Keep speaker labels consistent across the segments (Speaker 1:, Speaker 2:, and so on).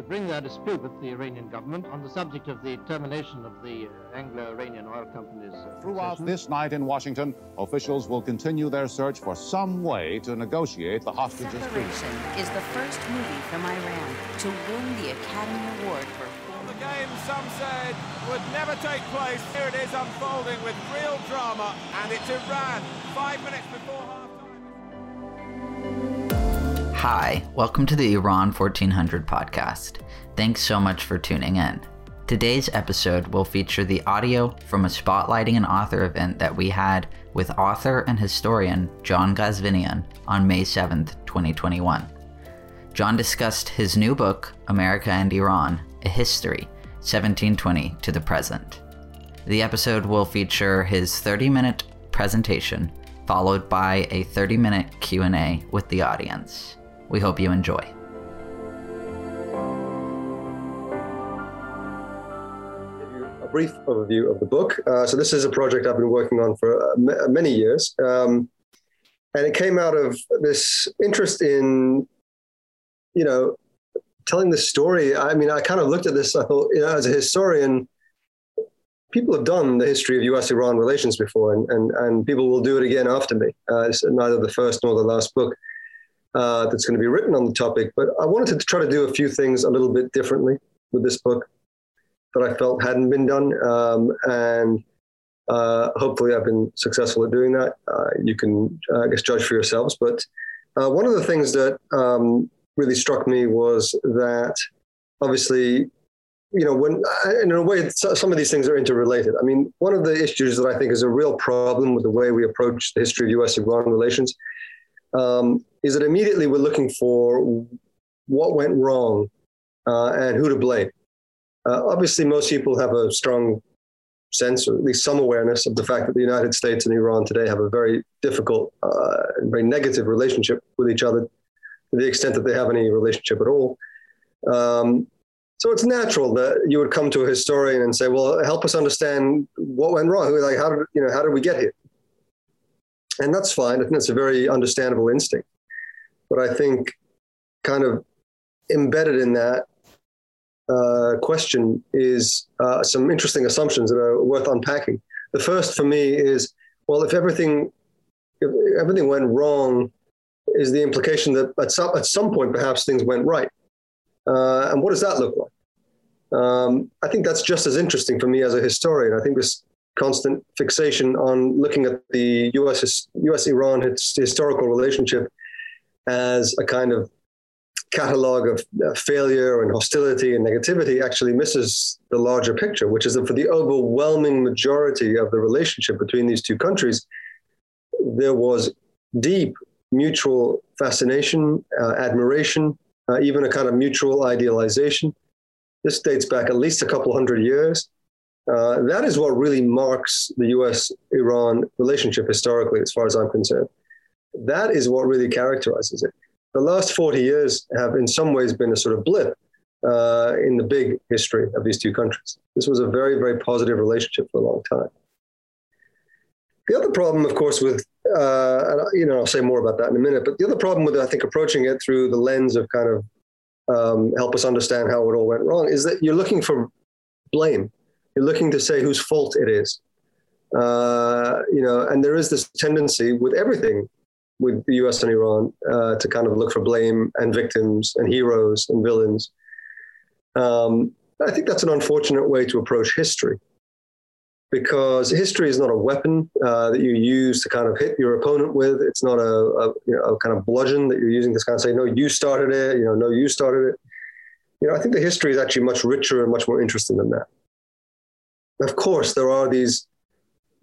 Speaker 1: to bring their dispute with the Iranian government on the subject of the termination of the uh, Anglo-Iranian oil company's uh,
Speaker 2: Throughout
Speaker 1: concessions.
Speaker 2: this night in Washington, officials will continue their search for some way to negotiate the hostages' freedom.
Speaker 3: Separation is the first movie from Iran to win the Academy Award for
Speaker 4: The game, some said, would never take place. Here it is unfolding with real drama, and it's Iran, five minutes before half-time.
Speaker 5: Hi, welcome to the Iran 1400 podcast. Thanks so much for tuning in. Today's episode will feature the audio from a spotlighting an author event that we had with author and historian John Ghazvinian on May 7th, 2021. John discussed his new book, America and Iran A History, 1720 to the Present. The episode will feature his 30-minute presentation followed by a 30-minute Q&A with the audience. We hope you enjoy.
Speaker 6: a brief overview of the book. Uh, so this is a project I've been working on for uh, m- many years, um, and it came out of this interest in, you know, telling the story. I mean, I kind of looked at this. I thought, you know, as a historian, people have done the history of U.S.-Iran relations before, and and and people will do it again after me. Uh, it's neither the first nor the last book. Uh, that's going to be written on the topic, but I wanted to try to do a few things a little bit differently with this book that I felt hadn't been done. Um, and uh, hopefully I've been successful at doing that. Uh, you can, uh, I guess, judge for yourselves. But uh, one of the things that um, really struck me was that obviously, you know, when, in a way, some of these things are interrelated. I mean, one of the issues that I think is a real problem with the way we approach the history of US Iran relations um, is that immediately we're looking for what went wrong uh, and who to blame. Uh, obviously, most people have a strong sense, or at least some awareness, of the fact that the United States and Iran today have a very difficult, uh, and very negative relationship with each other, to the extent that they have any relationship at all. Um, so it's natural that you would come to a historian and say, "Well, help us understand what went wrong. Like, how did you know? How did we get here?" And that's fine. I think that's a very understandable instinct. But I think, kind of embedded in that uh, question is uh, some interesting assumptions that are worth unpacking. The first for me is, well, if everything if everything went wrong, is the implication that at some at some point perhaps things went right, uh, and what does that look like? Um, I think that's just as interesting for me as a historian. I think this constant fixation on looking at the U.S. U.S. Iran historical relationship as a kind of catalog of uh, failure and hostility and negativity actually misses the larger picture, which is that for the overwhelming majority of the relationship between these two countries, there was deep mutual fascination, uh, admiration, uh, even a kind of mutual idealization. This dates back at least a couple hundred years. Uh, that is what really marks the US Iran relationship historically, as far as I'm concerned. That is what really characterizes it the last 40 years have in some ways been a sort of blip uh, in the big history of these two countries. This was a very, very positive relationship for a long time. The other problem, of course, with, uh, you know, I'll say more about that in a minute, but the other problem with, I think, approaching it through the lens of kind of um, help us understand how it all went wrong is that you're looking for blame. You're looking to say whose fault it is. Uh, you know, and there is this tendency with everything with the US and Iran uh, to kind of look for blame and victims and heroes and villains. Um, I think that's an unfortunate way to approach history because history is not a weapon uh, that you use to kind of hit your opponent with. It's not a, a, you know, a kind of bludgeon that you're using to kind of say, no, you started it, you know, no, you started it. You know, I think the history is actually much richer and much more interesting than that. Of course, there are these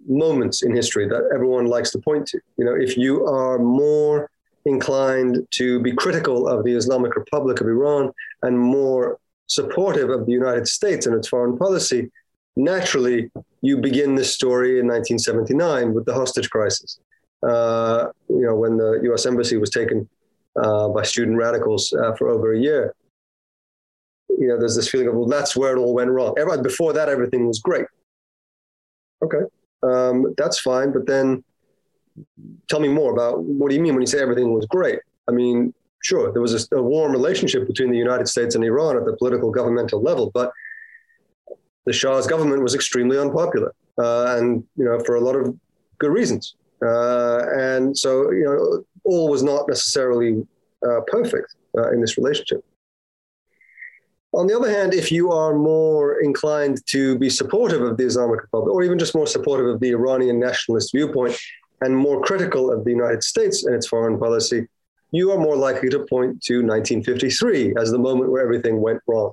Speaker 6: moments in history that everyone likes to point to. You know, if you are more inclined to be critical of the Islamic Republic of Iran and more supportive of the United States and its foreign policy, naturally you begin this story in 1979 with the hostage crisis. Uh, you know, when the U.S. embassy was taken uh, by student radicals uh, for over a year. You know, there's this feeling of well, that's where it all went wrong. Before that, everything was great. Okay, um, that's fine. But then tell me more about what do you mean when you say everything was great? I mean, sure, there was a, a warm relationship between the United States and Iran at the political governmental level, but the Shah's government was extremely unpopular, uh, and you know for a lot of good reasons. Uh, and so you know all was not necessarily uh, perfect uh, in this relationship. On the other hand, if you are more inclined to be supportive of the Islamic Republic, or even just more supportive of the Iranian nationalist viewpoint, and more critical of the United States and its foreign policy, you are more likely to point to 1953 as the moment where everything went wrong.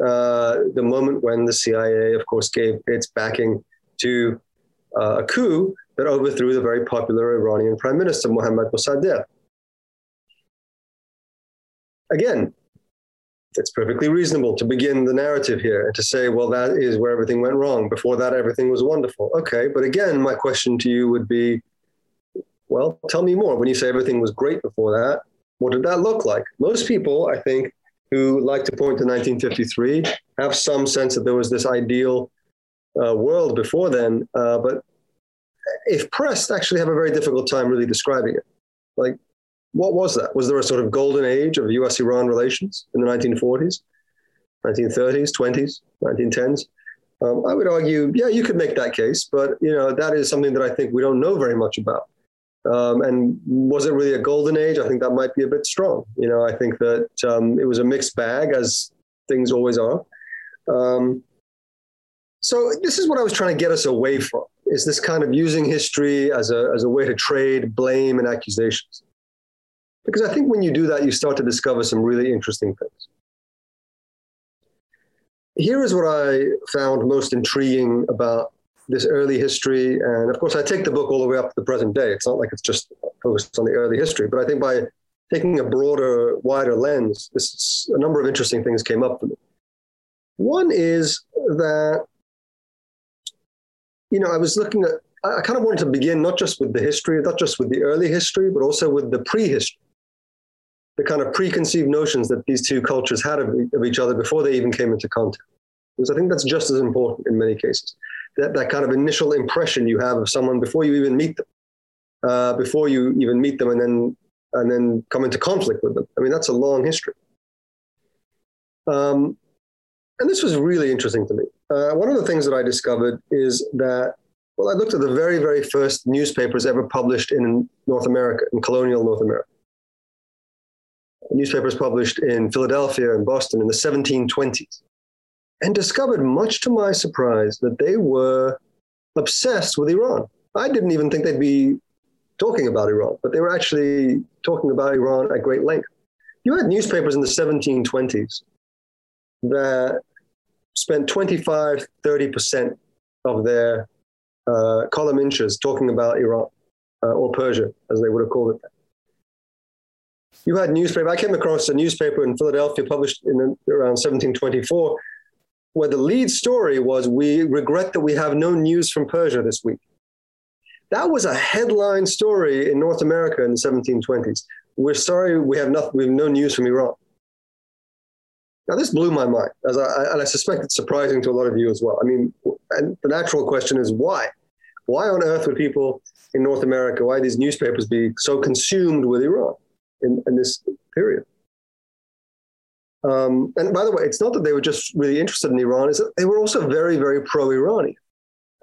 Speaker 6: Uh, the moment when the CIA, of course, gave its backing to uh, a coup that overthrew the very popular Iranian Prime Minister, Mohammad Mossadegh. Again, it's perfectly reasonable to begin the narrative here and to say, well, that is where everything went wrong. Before that, everything was wonderful. Okay, but again, my question to you would be, well, tell me more. When you say everything was great before that, what did that look like? Most people, I think, who like to point to 1953 have some sense that there was this ideal uh, world before then, uh, but if pressed, actually have a very difficult time really describing it. Like, what was that? Was there a sort of golden age of US Iran relations in the 1940s, 1930s, 20s, 1910s? Um, I would argue, yeah, you could make that case, but you know that is something that I think we don't know very much about. Um, and was it really a golden age? I think that might be a bit strong. You know, I think that um, it was a mixed bag, as things always are. Um, so this is what I was trying to get us away from: is this kind of using history as a as a way to trade blame and accusations. Because I think when you do that, you start to discover some really interesting things. Here is what I found most intriguing about this early history. And of course, I take the book all the way up to the present day. It's not like it's just focused on the early history, but I think by taking a broader, wider lens, this a number of interesting things came up for me. One is that, you know, I was looking at, I kind of wanted to begin not just with the history, not just with the early history, but also with the prehistory, the kind of preconceived notions that these two cultures had of, of each other before they even came into contact. Because I think that's just as important in many cases that, that kind of initial impression you have of someone before you even meet them, uh, before you even meet them and then and then come into conflict with them. I mean, that's a long history. Um, and this was really interesting to me. Uh, one of the things that I discovered is that, well, I looked at the very, very first newspapers ever published in North America, in colonial North America. Newspapers published in Philadelphia and Boston in the 1720s and discovered, much to my surprise, that they were obsessed with Iran. I didn't even think they'd be talking about Iran, but they were actually talking about Iran at great length. You had newspapers in the 1720s that spent 25, 30% of their uh, column inches talking about Iran uh, or Persia, as they would have called it. You had newspaper. I came across a newspaper in Philadelphia published in around 1724 where the lead story was we regret that we have no news from Persia this week. That was a headline story in North America in the 1720s. We're sorry we have, nothing, we have no news from Iran. Now, this blew my mind, as I, and I suspect it's surprising to a lot of you as well. I mean, and the natural question is why? Why on earth would people in North America, why these newspapers be so consumed with Iran in, in this period? Um, and by the way, it's not that they were just really interested in Iran; is that they were also very, very pro-Iranian,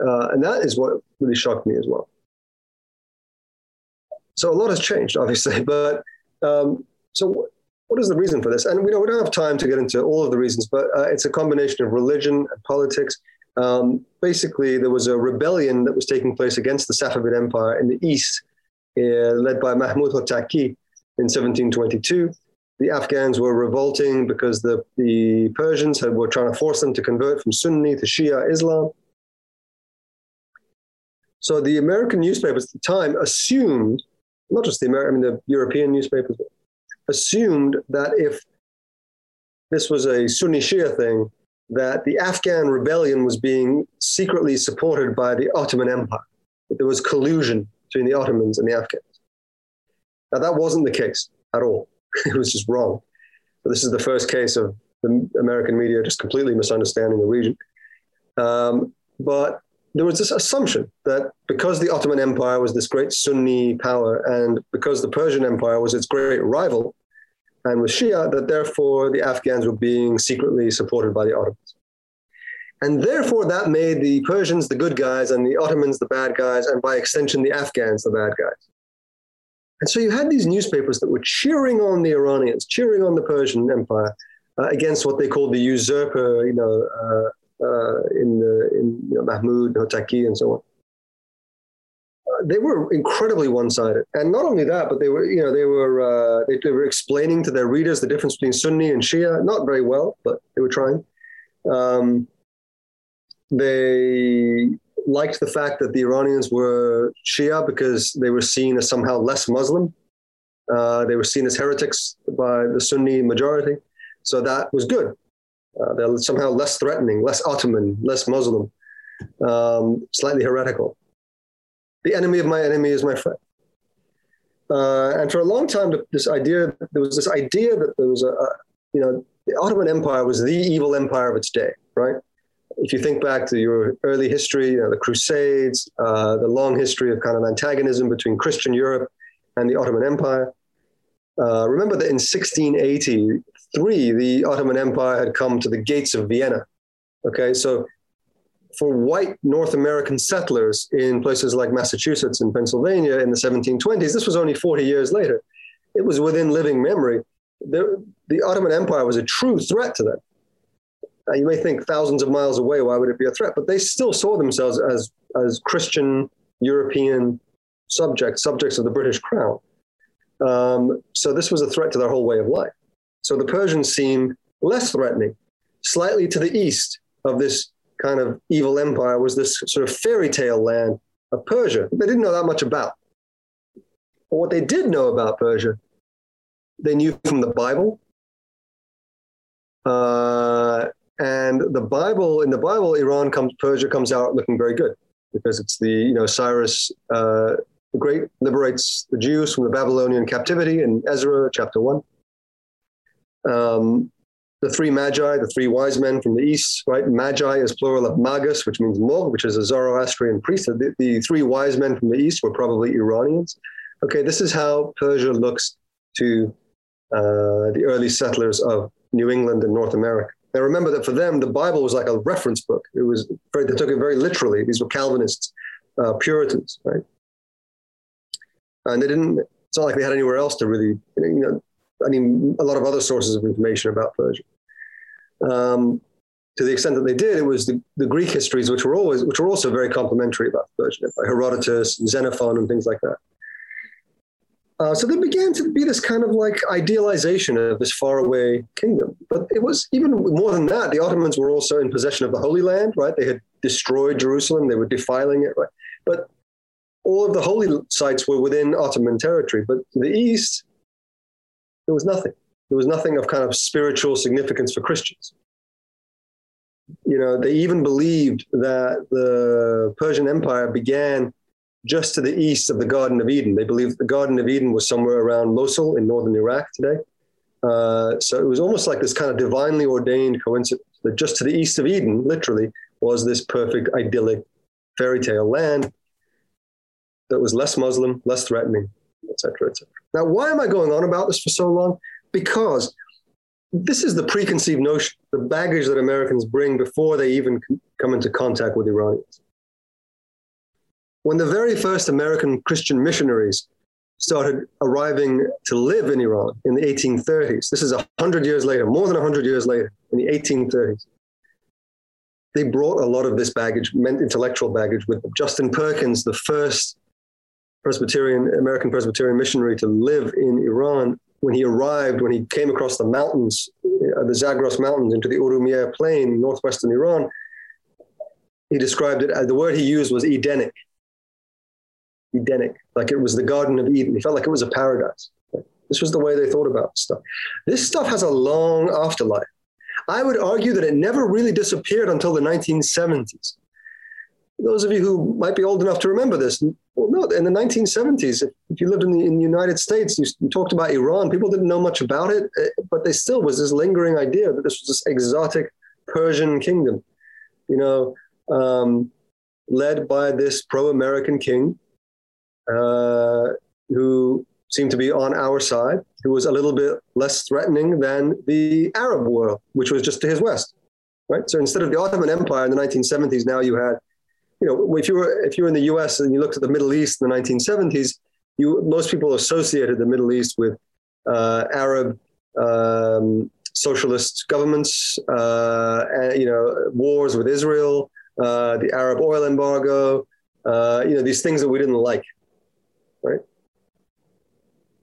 Speaker 6: uh, and that is what really shocked me as well. So a lot has changed, obviously, but um, so what is the reason for this? And we know we don't have time to get into all of the reasons, but uh, it's a combination of religion and politics. Um, basically, there was a rebellion that was taking place against the Safavid Empire in the east, uh, led by Mahmud Hotaki in 1722 the Afghans were revolting because the, the Persians had, were trying to force them to convert from Sunni to Shia Islam. So the American newspapers at the time assumed, not just the American, I mean the European newspapers, assumed that if this was a Sunni Shia thing, that the Afghan rebellion was being secretly supported by the Ottoman Empire, that there was collusion between the Ottomans and the Afghans. Now, that wasn't the case at all. it was just wrong. But this is the first case of the American media just completely misunderstanding the region. Um, but there was this assumption that because the Ottoman Empire was this great Sunni power and because the Persian Empire was its great rival, and was Shia, that therefore the Afghans were being secretly supported by the Ottomans. And therefore, that made the Persians the good guys and the Ottomans the bad guys, and by extension, the Afghans the bad guys. And so you had these newspapers that were cheering on the Iranians, cheering on the Persian Empire uh, against what they called the usurper, you know, uh, uh, in, the, in you know, Mahmud, Hotaki, and so on they were incredibly one-sided, and not only that, but they were, you know, they were uh, they, they, were explaining to their readers the difference between Sunni and Shia. Not very well, but they were trying. Um, they liked the fact that the Iranians were Shia because they were seen as somehow less Muslim. Uh, they were seen as heretics by the Sunni majority, so that was good. Uh, they're somehow less threatening, less Ottoman, less Muslim, um, slightly heretical the enemy of my enemy is my friend. Uh, and for a long time, this idea there was this idea that there was a, a, you know the Ottoman Empire was the evil empire of its day, right? If you think back to your early history, you know, the Crusades, uh, the long history of kind of antagonism between Christian Europe and the Ottoman Empire. Uh, remember that in 1683, the Ottoman Empire had come to the gates of Vienna. Okay, so for white North American settlers in places like Massachusetts and Pennsylvania in the 1720s, this was only 40 years later. It was within living memory. The, the Ottoman Empire was a true threat to them. Now, you may think thousands of miles away, why would it be a threat? But they still saw themselves as, as Christian European subjects, subjects of the British crown. Um, so this was a threat to their whole way of life. So the Persians seemed less threatening, slightly to the east of this kind of evil empire was this sort of fairy tale land of Persia. They didn't know that much about. But what they did know about Persia, they knew from the Bible. Uh, and the Bible, in the Bible, Iran comes, Persia comes out looking very good because it's the, you know, Cyrus uh, the Great liberates the Jews from the Babylonian captivity in Ezra chapter one. Um, the three magi, the three wise men from the east, right? Magi is plural of magus, which means mog, which is a Zoroastrian priest. The, the three wise men from the east were probably Iranians. Okay, this is how Persia looks to uh, the early settlers of New England and North America. Now remember that for them, the Bible was like a reference book. It was very, they took it very literally. These were Calvinists, uh, Puritans, right? And they didn't. It's not like they had anywhere else to really, you know, I mean, a lot of other sources of information about Persia. Um, to the extent that they did, it was the, the, Greek histories, which were always, which were also very complimentary about Persian Empire, Herodotus, Xenophon, and things like that. Uh, so there began to be this kind of like idealization of this faraway kingdom. But it was even more than that. The Ottomans were also in possession of the Holy Land, right? They had destroyed Jerusalem, they were defiling it, right? But all of the holy sites were within Ottoman territory. But to the east, there was nothing. There was nothing of kind of spiritual significance for Christians. You know, they even believed that the Persian Empire began just to the east of the Garden of Eden. They believe the Garden of Eden was somewhere around Mosul in northern Iraq today. Uh, so it was almost like this kind of divinely ordained coincidence that just to the east of Eden, literally, was this perfect, idyllic fairy tale land that was less Muslim, less threatening, etc., etc. Now, why am I going on about this for so long? Because this is the preconceived notion, the baggage that Americans bring before they even come into contact with Iranians. When the very first American Christian missionaries started arriving to live in Iran in the 1830s, this is 100 years later, more than 100 years later, in the 1830s, they brought a lot of this baggage, meant intellectual baggage with them. Justin Perkins, the first Presbyterian, American Presbyterian missionary to live in Iran, when he arrived, when he came across the mountains, uh, the Zagros Mountains into the Urumiyeh Plain, northwestern Iran, he described it as the word he used was Edenic. Edenic, like it was the Garden of Eden. He felt like it was a paradise. This was the way they thought about stuff. This stuff has a long afterlife. I would argue that it never really disappeared until the 1970s those of you who might be old enough to remember this, well, no, in the 1970s, if you lived in the, in the United States, you, you, talked about Iran, people didn't know much about it, eh, but there still was this lingering idea that this was this exotic Persian kingdom, you know, um, led by this pro-American king uh, who seemed to be on our side, who was a little bit less threatening than the Arab world, which was just to his west. Right. So instead of the Ottoman Empire in the 1970s, now you had, you know, if you were if you were in the U.S. and you looked at the Middle East in the 1970s, you most people associated the Middle East with uh, Arab um, socialist governments, uh, and, you know, wars with Israel, uh, the Arab oil embargo, uh, you know, these things that we didn't like?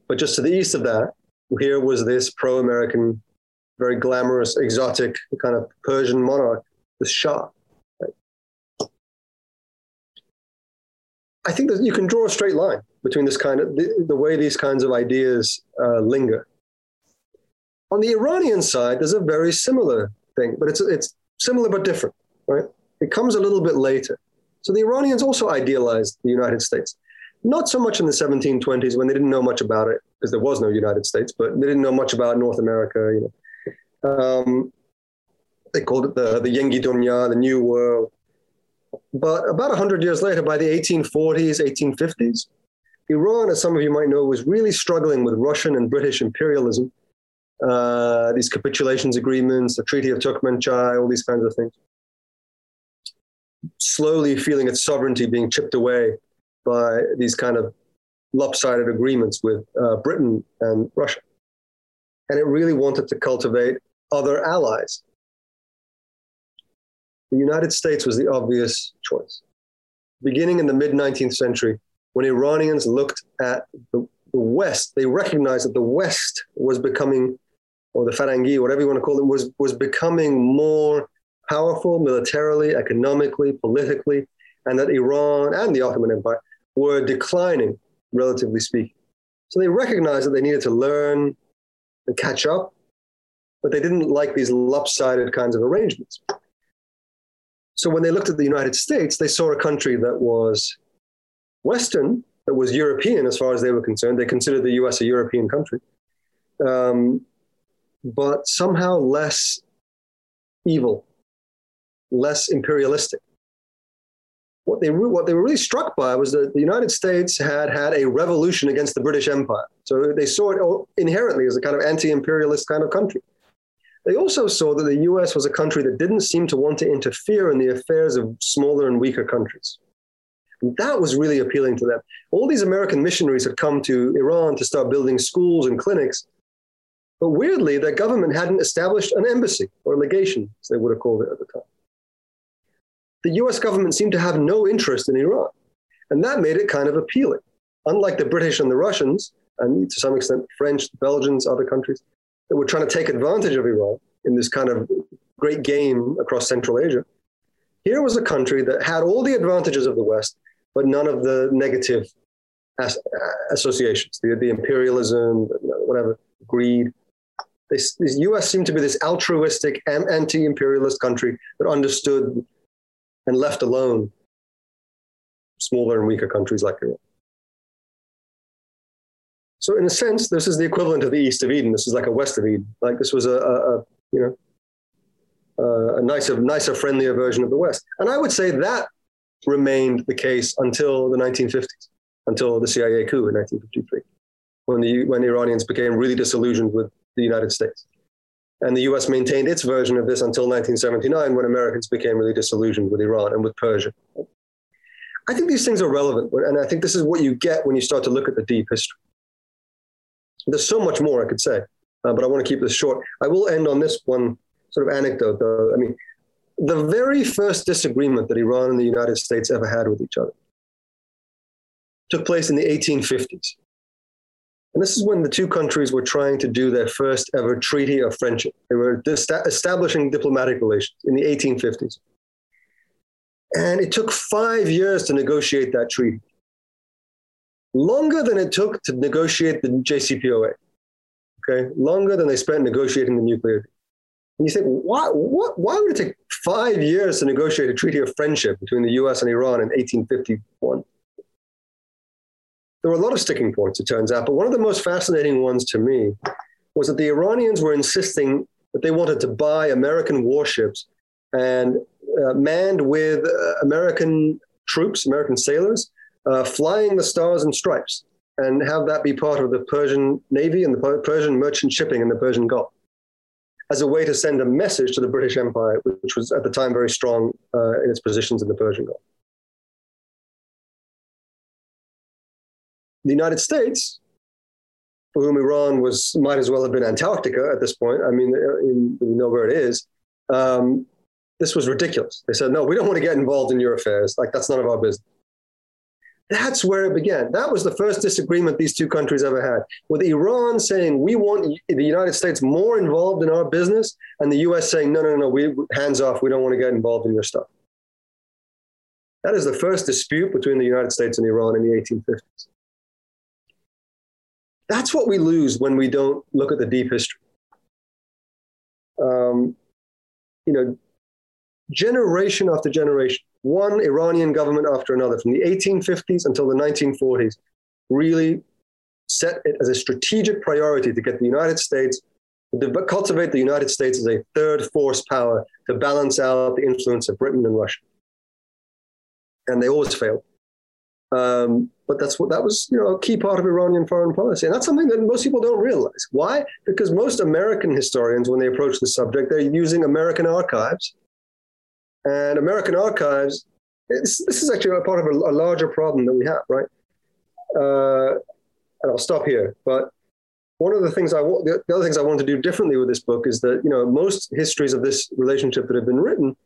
Speaker 6: But just to the east of that, here was this pro-American, very glamorous, exotic kind of Persian monarch, the Shah. I think that you can draw a straight line between this kind of the, the way these kinds of ideas uh, linger. On the Iranian side, there's a very similar thing, but it's it's similar but different, right? It comes a little bit later. So the Iranians also idealized the United States. Not so much in the 1720s when they didn't know much about it, because there was no United States, but they didn't know much about North America. You know, um, they called it the the Yengi Dunya, the New World. But about 100 years later, by the 1840s, 1850s, Iran, as some of you might know, was really struggling with Russian and British imperialism. Uh, these capitulations agreements, the Treaty of Turkmenchai, all these kinds of things. Slowly feeling its sovereignty being chipped away by these kind of lopsided agreements with uh, Britain and Russia. And it really wanted to cultivate other allies. The United States was the obvious choice. Beginning in the mid 19th century, when Iranians looked at the, the West, they recognized that the West was becoming, or the Farangi, whatever you want to call it, was, was becoming more powerful militarily, economically, politically, and that Iran and the Ottoman Empire were declining, relatively speaking. So they recognized that they needed to learn and catch up, but they didn't like these lopsided kinds of arrangements. So when they looked at the United States, they saw a country that was Western, that was European as far as they were concerned. They considered the US a European country, um, but somehow less evil, less imperialistic. What they, what they were really struck by was that the United States had had a revolution against the British Empire. So they saw it inherently as a kind of anti imperialist kind of country. They also saw that the US was a country that didn't seem to want to interfere in the affairs of smaller and weaker countries. And that was really appealing to them. All these American missionaries had come to Iran to start building schools and clinics. But weirdly, their government hadn't established an embassy or a legation, as they would have called it at the time. The US government seemed to have no interest in Iran. And that made it kind of appealing. Unlike the British and the Russians, and to some extent French, Belgians, other countries, that were trying to take advantage of Iran in this kind of great game across Central Asia. Here was a country that had all the advantages of the West, but none of the negative as- associations, the, the imperialism, whatever, greed. This, this U.S. seemed to be this altruistic, anti-imperialist country that understood and left alone smaller and weaker countries like Iran. So, in a sense, this is the equivalent of the East of Eden. This is like a West of Eden. Like this was a, a, a you know, a nicer, nicer, friendlier version of the West. And I would say that remained the case until the 1950s, until the CIA coup in 1953, when the, when the Iranians became really disillusioned with the United States. And the US maintained its version of this until 1979, when Americans became really disillusioned with Iran and with Persia. I think these things are relevant, and I think this is what you get when you start to look at the deep history. There's so much more I could say, uh, but I want to keep this short. I will end on this one sort of anecdote, though. I mean, the very first disagreement that Iran and the United States ever had with each other took place in the 1850s. And this is when the two countries were trying to do their first ever treaty of friendship. They were establishing diplomatic relations in the 1850s. And it took five years to negotiate that treaty. Longer than it took to negotiate the JCPOA. Okay, longer than they spent negotiating the nuclear. And you think, why, what, why would it take five years to negotiate a treaty of friendship between the US and Iran in 1851? There were a lot of sticking points, it turns out, but one of the most fascinating ones to me was that the Iranians were insisting that they wanted to buy American warships and uh, manned with uh, American troops, American sailors, uh, flying the stars and stripes. and have that be part of the Persian Navy and the Persian merchant shipping in the Persian Gulf as a way to send a message to the British Empire, which was at the time very strong uh, in its positions in the Persian Gulf. The United States, for whom Iran was might as well have been Antarctica at this point. I mean, uh, in, we know where it is. Um, this was ridiculous. They said, "No, we don't want to get involved in your affairs. Like that's none of our business." That's where it began. That was the first disagreement these two countries ever had, with Iran saying we want the United States more involved in our business, and the U.S. saying no, no, no, we hands off. We don't want to get involved in your stuff. That is the first dispute between the United States and Iran in the 1850s. That's what we lose when we don't look at the deep history. Um, you know, generation after generation, one Iranian government after another, from the 1850s until the 1940s, really set it as a strategic priority to get the United States, to cultivate the United States as a third force power to balance out the influence of Britain and Russia. And they always failed. Um, but that's what that was, you know, a key part of Iranian foreign policy, and that's something that most people don't realize. Why? Because most American historians, when they approach the subject, they're using American archives and American archives, this is actually a part of a, a, larger problem that we have, right? Uh, and I'll stop here. But one of the things I want, the other things I want to do differently with this book is that, you know, most histories of this relationship that have been written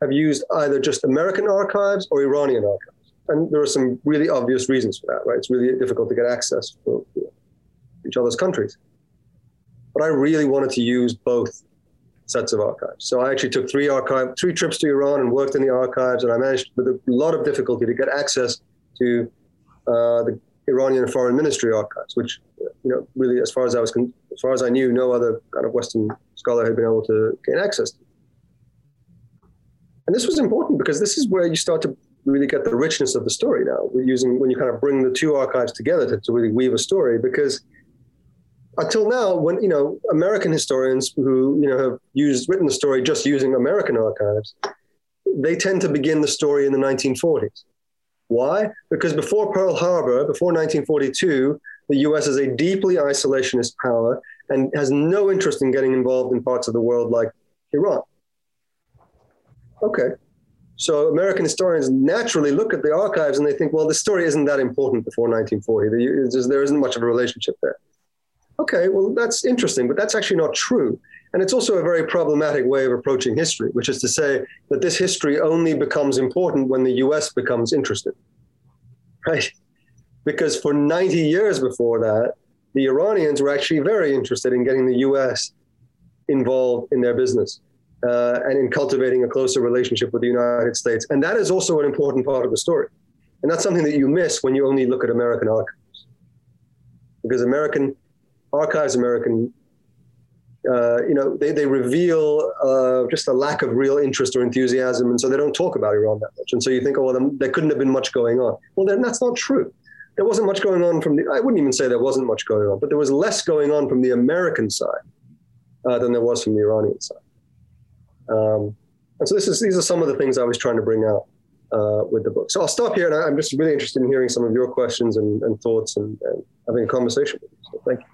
Speaker 6: have used either just American archives or Iranian archives. And there are some really obvious reasons for that, right? It's really difficult to get access for each other's countries. But I really wanted to use both sets of archives. So I actually took three archive, three trips to Iran and worked in the archives, and I managed with a lot of difficulty to get access to uh, the Iranian Foreign Ministry archives, which you know really, as far as I was, as far as I knew, no other kind of Western scholar had been able to gain access to. And this was important because this is where you start to really get the richness of the story. Now we're using when you kind of bring the two archives together to, to really weave a story because until now, when you know American historians who you know have used written the story just using American archives, they tend to begin the story in the 1940s. Why? Because before Pearl Harbor, before 1942, the U.S. is a deeply isolationist power and has no interest in getting involved in parts of the world like Iran. Okay. So American historians naturally look at the archives and they think, well, the story isn't that important before 1940. There isn't much of a relationship there okay, well, that's interesting, but that's actually not true. And it's also a very problematic way of approaching history, which is to say that this history only becomes important when the US becomes interested, right? Because for 90 years before that, the Iranians were actually very interested in getting the US involved in their business uh, and in cultivating a closer relationship with the United States. And that is also an important part of the story. And that's something that you miss when you only look at American archives. Because American Archives American, uh, you know, they, they reveal uh, just a lack of real interest or enthusiasm. And so they don't talk about Iran that much. And so you think, oh, well, there couldn't have been much going on. Well, then that's not true. There wasn't much going on from the, I wouldn't even say there wasn't much going on, but there was less going on from the American side uh, than there was from the Iranian side. Um, and so this is, these are some of the things I was trying to bring out uh, with the book. So I'll stop here, and I, am just really interested in hearing some of your questions and, and thoughts and, and, having a conversation with you. So thank you.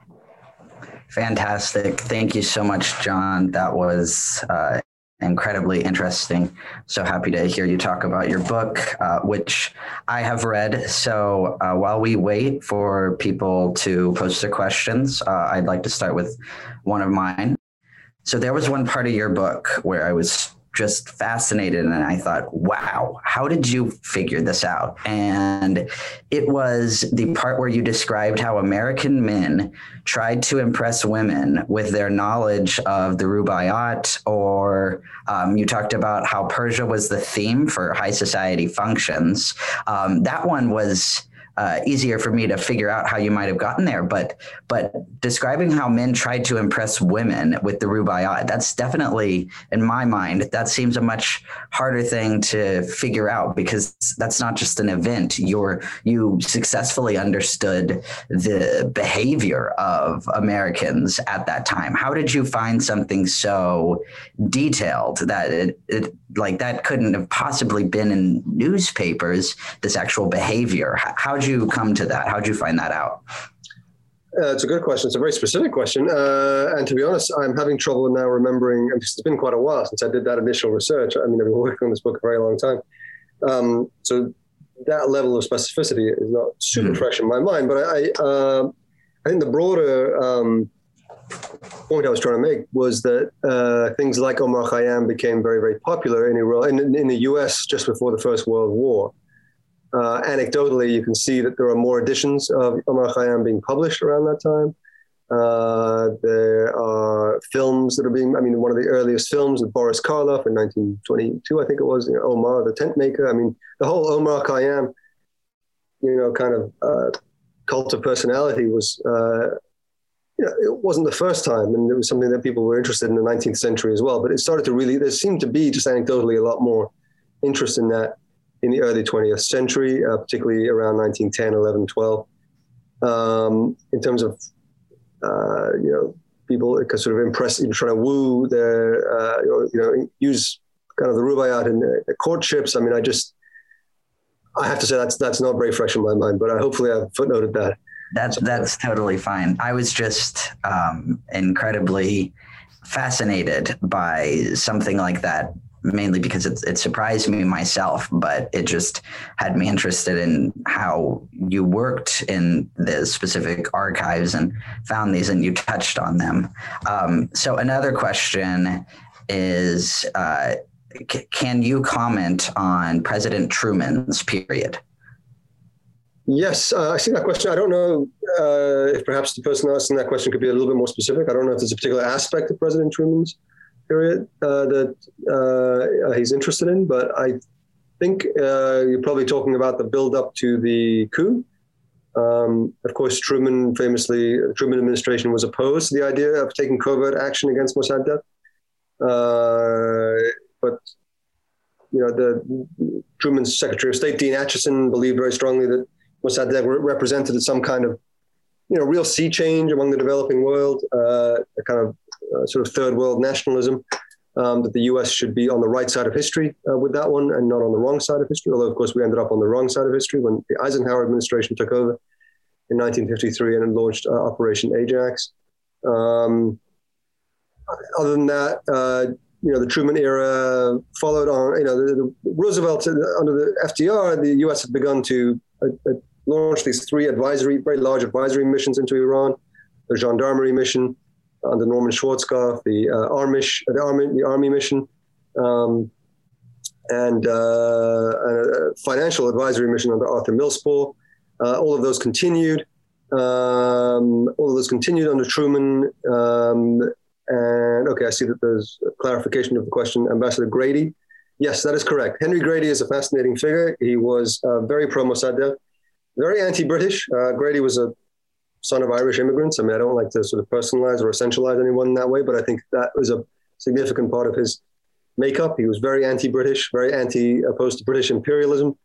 Speaker 5: Fantastic. Thank you so much, John. That was uh, incredibly interesting. So happy to hear you talk about your book, uh, which I have read. So uh, while we wait for people to post their questions, uh, I'd like to start with one of mine. So there was one part of your book where I was just fascinated and I thought, wow, how did you figure this out? And it was the part where you described how American men tried to impress women with their knowledge of the Rubaiyat, or um, you talked about how Persia was the theme for high society functions. Um, that one was uh, easier for me to figure out how you might have gotten there. But but describing how men tried to impress women with the Rubaiyat, that's definitely in my mind that seems a much harder thing to figure out because that's not just an event. You're you successfully understood the behavior of Americans at that time. How did you find something so detailed that it, it like that couldn't have possibly been in newspapers? This actual behavior. How did you come to that? How'd you find that out?
Speaker 6: Uh, it's a good question. It's a very specific question. Uh, and to be honest, I'm having trouble now remembering, it's been quite a while since I did that initial research. I mean, I've been working on this book a very long time. Um, so that level of specificity is not super mm-hmm. fresh in my mind. But I, uh, I think the broader um, point I was trying to make was that uh, things like Omar Khayyam became very, very popular in Iran, in, in the US just before the First World War. Uh, anecdotally, you can see that there are more editions of Omar Khayyam being published around that time. Uh, there are films that are being, I mean, one of the earliest films with Boris Karloff in 1922, I think it was, you know, Omar, the tent maker. I mean, the whole Omar Khayyam, you know, kind of uh, cult of personality was, uh, you know, it wasn't the first time, and it was something that people were interested in the 19th century as well. But it started to really, there seemed to be just anecdotally a lot more interest in that in the early 20th century, uh, particularly around 1910, 11, 12. Um, in terms of, uh, you know, people sort of impress, trying to woo their, uh, you know, use kind of the rubaiyat in the courtships. I mean, I just, I have to say that's that's not very fresh in my mind, but I, hopefully I've footnoted that.
Speaker 5: That's that's totally fine. I was just um, incredibly fascinated by something like that mainly because it, it surprised me myself, but it just had me interested in how you worked in the specific archives and found these and you touched on them. Um, so, another question is uh, c- can you comment on President Truman's period?
Speaker 6: Yes, uh, I see that question. I don't know uh, if perhaps the person asking that question could be a little bit more specific. I don't know if there's a particular aspect of President Truman's period uh, that uh, he's interested in, but I think uh, you're probably talking about the build up to the coup. Um, of course, Truman famously, the Truman administration was opposed to the idea of taking covert action against Mossadegh. Uh, but you know, the Truman's Secretary of State Dean Acheson believed very strongly that Mossadegh represented some kind of you know real sea change among the developing world, uh, a kind of uh, sort of third world nationalism. Um, that the U.S. should be on the right side of history uh, with that one and not on the wrong side of history. Although, of course, we ended up on the wrong side of history when the Eisenhower administration took over in 1953 and launched uh, Operation Ajax. Um, other than that, uh, you know, the Truman era followed on. You know, the, the Roosevelt uh, under the FDR, the U.S. had begun to launch these three advisory, very large advisory missions into Iran: the Gendarmerie mission, under Norman Schwarzkopf, the uh, Armish, the army, the army mission, um, and uh, a financial advisory mission under Arthur Millspaugh. Uh, all of those continued. Um, all of those continued under Truman. Um, and okay, I see that there's a clarification of the question. Ambassador Grady. Yes, that is correct. Henry Grady is a fascinating figure. He was uh, very pro Mossadegh, very anti British. Uh, Grady was a son of Irish immigrants. I mean, I don't like to sort of personalize or essentialize anyone in that way, but I think that was a significant part of his makeup. He was very anti-British, very anti-opposed to British imperialism,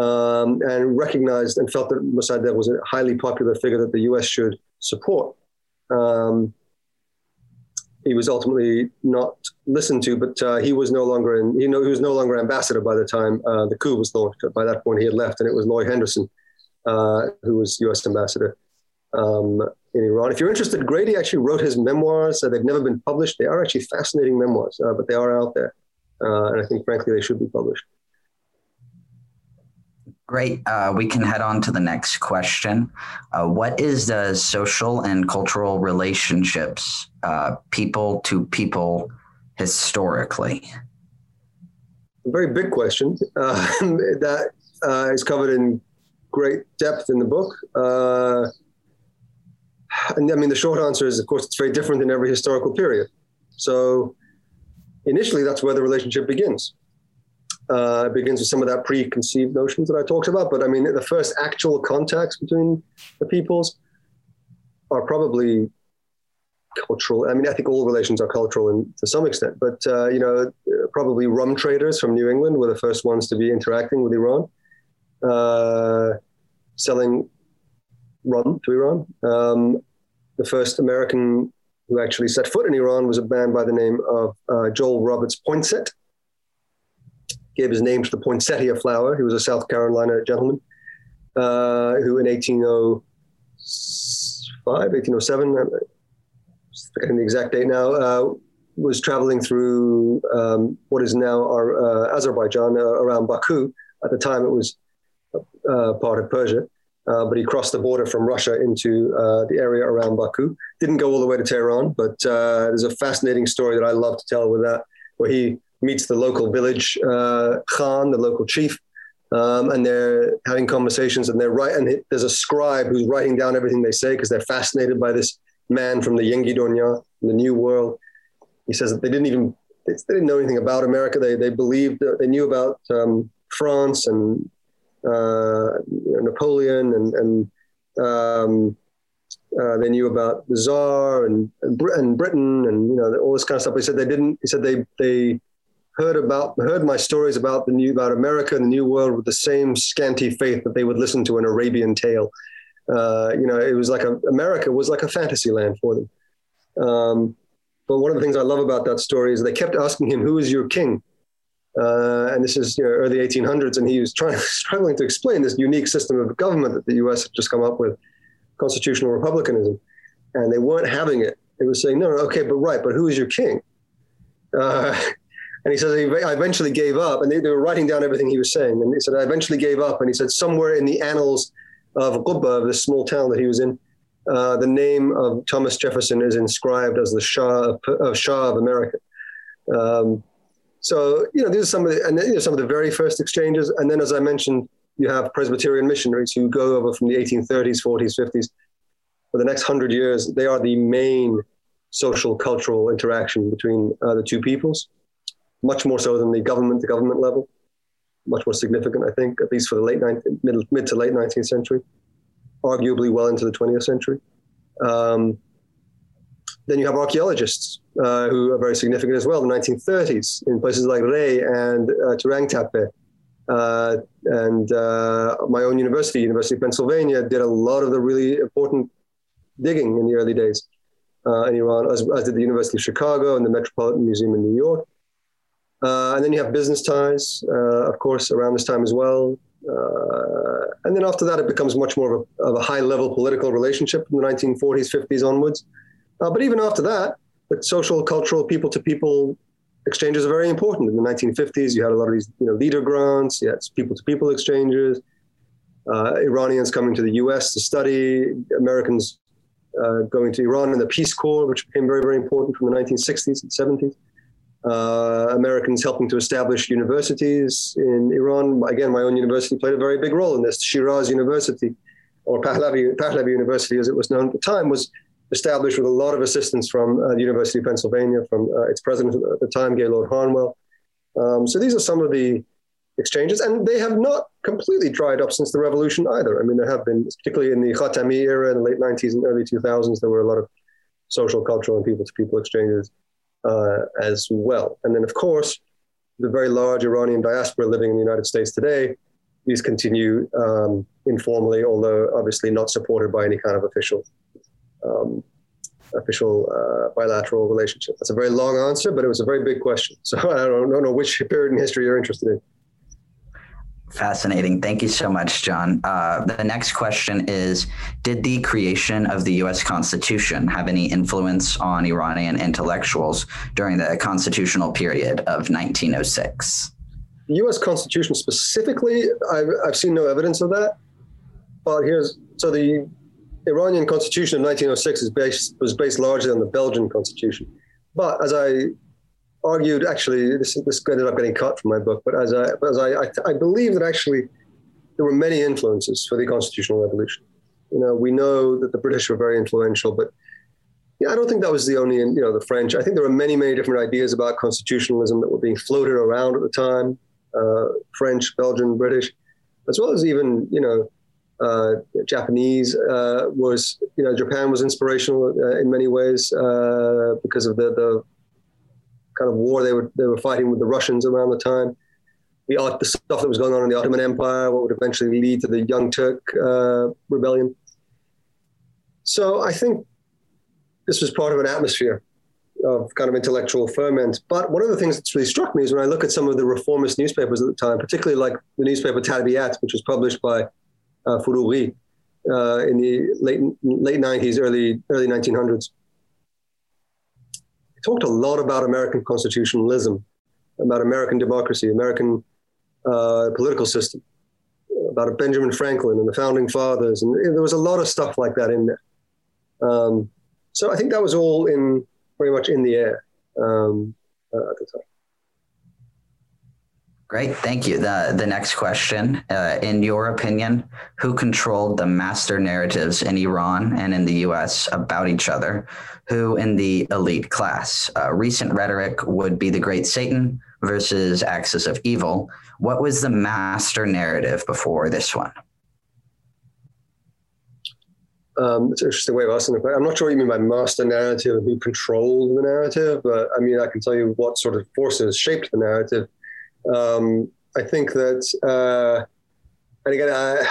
Speaker 6: um, and recognized and felt that Mossadegh was a highly popular figure that the U.S. should support. Um, he was ultimately not listened to, but uh, he was no longer in. You know, he was no longer ambassador by the time uh, the coup was launched. By that point, he had left, and it was Lloyd Henderson uh, who was U.S. ambassador um, in Iran. If you're interested, Grady actually wrote his memoirs. Uh, they've never been published. They are actually fascinating memoirs, uh, but they are out there. Uh, and I think, frankly, they should be published.
Speaker 5: Great. Uh, we can head on to the next question. Uh, what is the social and cultural relationships, uh, people to people, historically?
Speaker 6: A very big question that is covered in great depth in the book. And I mean, the short answer is, of course, it's very different in every historical period. So initially, that's where the relationship begins. Uh, it begins with some of that preconceived notions that I talked about. But I mean, the first actual contacts between the peoples are probably cultural. I mean, I think all relations are cultural in, to some extent, but uh, you know, probably rum traders from New England were the first ones to be interacting with Iran, uh, selling rum to Iran. Um, the first American who actually set foot in Iran was a man by the name of uh, Joel Roberts Poinsett. Gave his name to the poinsettia flower. He was a South Carolina gentleman. uh, who in 1805, 1807, I'm forgetting the exact date now, uh, was traveling through um, what is now our, uh, Azerbaijan uh, around Baku. At the time, it was uh, part of Persia. Uh, but he crossed the border from Russia into uh, the area around Baku. Didn't go all the way to Tehran, but uh, there's a fascinating story that I love to tell with that, where he meets the local village uh, Khan, the local chief, um, and they're having conversations, and they're right, and there's a scribe who's writing down everything they say because they're fascinated by this man from the Yengi Donya, the New World. He says that they didn't even they didn't know anything about America. They they believed they knew about um, France and uh, Napoleon and, and um, uh, they knew about the Tsar and, and, and, Britain and you know all this kind of stuff. He said they didn't. He said they they heard about heard my stories about the new about America and the New World with the same scanty faith that they would listen to an Arabian tale. Uh, you know, it was like a, America was like a fantasy land for them. Um, but one of the things I love about that story is they kept asking him, "Who is your king?" Uh, and this is you know, early 1800s, and he was trying struggling to explain this unique system of government that the U.S. had just come up with, constitutional republicanism, and they weren't having it. They were saying, no, no, okay, but right, but who is your king? Uh, and he says, I eventually gave up, and they, they, were writing down everything he was saying, and he said, I eventually gave up, and he said, somewhere in the annals of Qubba, this small town that he was in, uh, the name of Thomas Jefferson is inscribed as the Shah of, of Shah of America. Um, so, you know, these are some of the, and you know, some of the very first exchanges. And then, as I mentioned, you have Presbyterian missionaries who go over from the 1830s, 40s, 50s. For the next hundred years, they are the main social cultural interaction between uh, the two peoples, much more so than the government to government level. Much more significant, I think, at least for the late 19th, mid, mid to late 19th century, arguably well into the 20th century. Um, then you have archaeologists uh, who are very significant as well in the 1930s in places like Rey and uh, Turang Tepe. Uh, and uh, my own university, University of Pennsylvania, did a lot of the really important digging in the early days uh, in Iran, as, as, did the University of Chicago and the Metropolitan Museum in New York. And then you have business ties, of course, around this time as well. and then after that, it becomes much more of a, of a high level political relationship from the 1940s, 50s onwards. But even after that, social, cultural, people-to-people exchanges are very important. In the 1950s, you had a lot of these, you know, leader grants, you had people-to-people exchanges, uh, Iranians coming to the U.S. to study, Americans uh, going to Iran in the Peace Corps, which became very, very important from the 1960s and 70s. Uh, Americans helping to establish universities in Iran. Again, my own university played a very big role in this. Shiraz University, or Pahlavi, Pahlavi University, as it was known at the time, was established with a lot of assistance from uh, the University of Pennsylvania, from uh, its president at the time, Gaylord Harnwell. Um, so these are some of the exchanges, and they have not completely dried up since the revolution either. I mean, there have been, particularly in the Khatami era in the late 90s and early 2000s, there were a lot of social, cultural, and people-to-people exchanges uh, as well. And then, of course, the very large Iranian diaspora living in the United States today, these continue um, informally, although obviously not supported by any kind of official um, official uh, bilateral relationship? That's a very long answer, but it was a very big question. So I don't, don't know which period in history you're interested in.
Speaker 5: Fascinating. Thank you so much, John. Uh, the next question is Did the creation of the US Constitution have any influence on Iranian intellectuals during the constitutional period of 1906?
Speaker 6: The US Constitution specifically, I've, I've seen no evidence of that. But here's so the Iranian constitution of 1906 is based, was based largely on the Belgian constitution. But as I argued, actually, this, this ended up getting cut from my book, but as I, as I, I, I believe that actually there were many influences for the constitutional revolution. You know, we know that the British were very influential, but yeah, I don't think that was the only, you know, the French. I think there were many, many different ideas about constitutionalism that were being floated around at the time, uh, French, Belgian, British, as well as even, you know, uh, Japanese uh, was, you know, Japan was inspirational uh, in many ways uh, because of the, the kind of war they were they were fighting with the Russians around the time. The, the stuff that was going on in the Ottoman Empire, what would eventually lead to the Young Turk uh, rebellion. So I think this was part of an atmosphere of kind of intellectual ferment. But one of the things that's really struck me is when I look at some of the reformist newspapers at the time, particularly like the newspaper Tarbiyat, which was published by uh, Furughi, uh, in the late late 90s, early early 1900s. He talked a lot about American constitutionalism, about American democracy, American uh, political system, about Benjamin Franklin and the founding fathers, and there was a lot of stuff like that in there. Um, so I think that was all in very much in the air um, uh, at the time.
Speaker 5: Great, thank you. The the next question, uh, in your opinion, who controlled the master narratives in Iran and in the U.S. about each other? Who in the elite class? Uh, recent rhetoric would be the Great Satan versus Axis of Evil. What was the master narrative before this one?
Speaker 6: Um, it's an interesting way of asking the question. I'm not sure what you mean by master narrative and who controlled the narrative, but I mean I can tell you what sort of forces shaped the narrative um, I think that, uh, and again, uh,